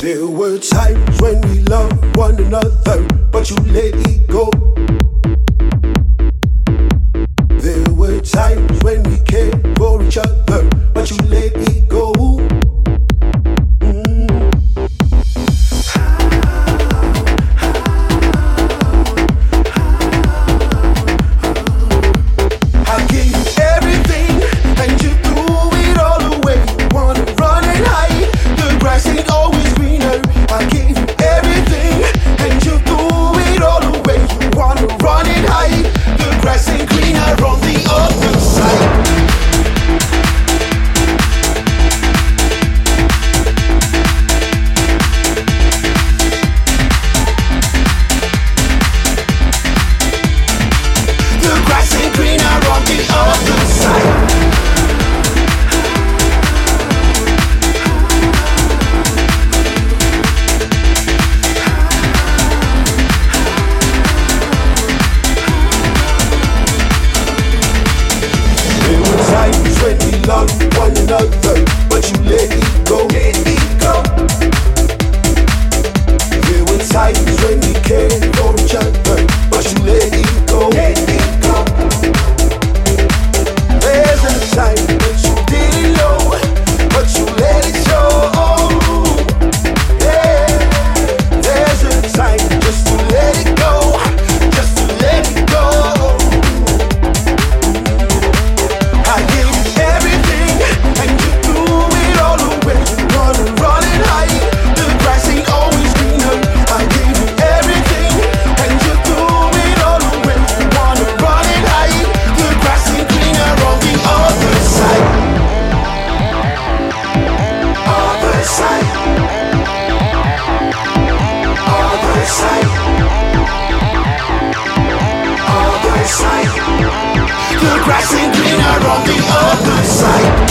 There were times when we loved one another, but you let it go. You're grass ain't greener on the other side.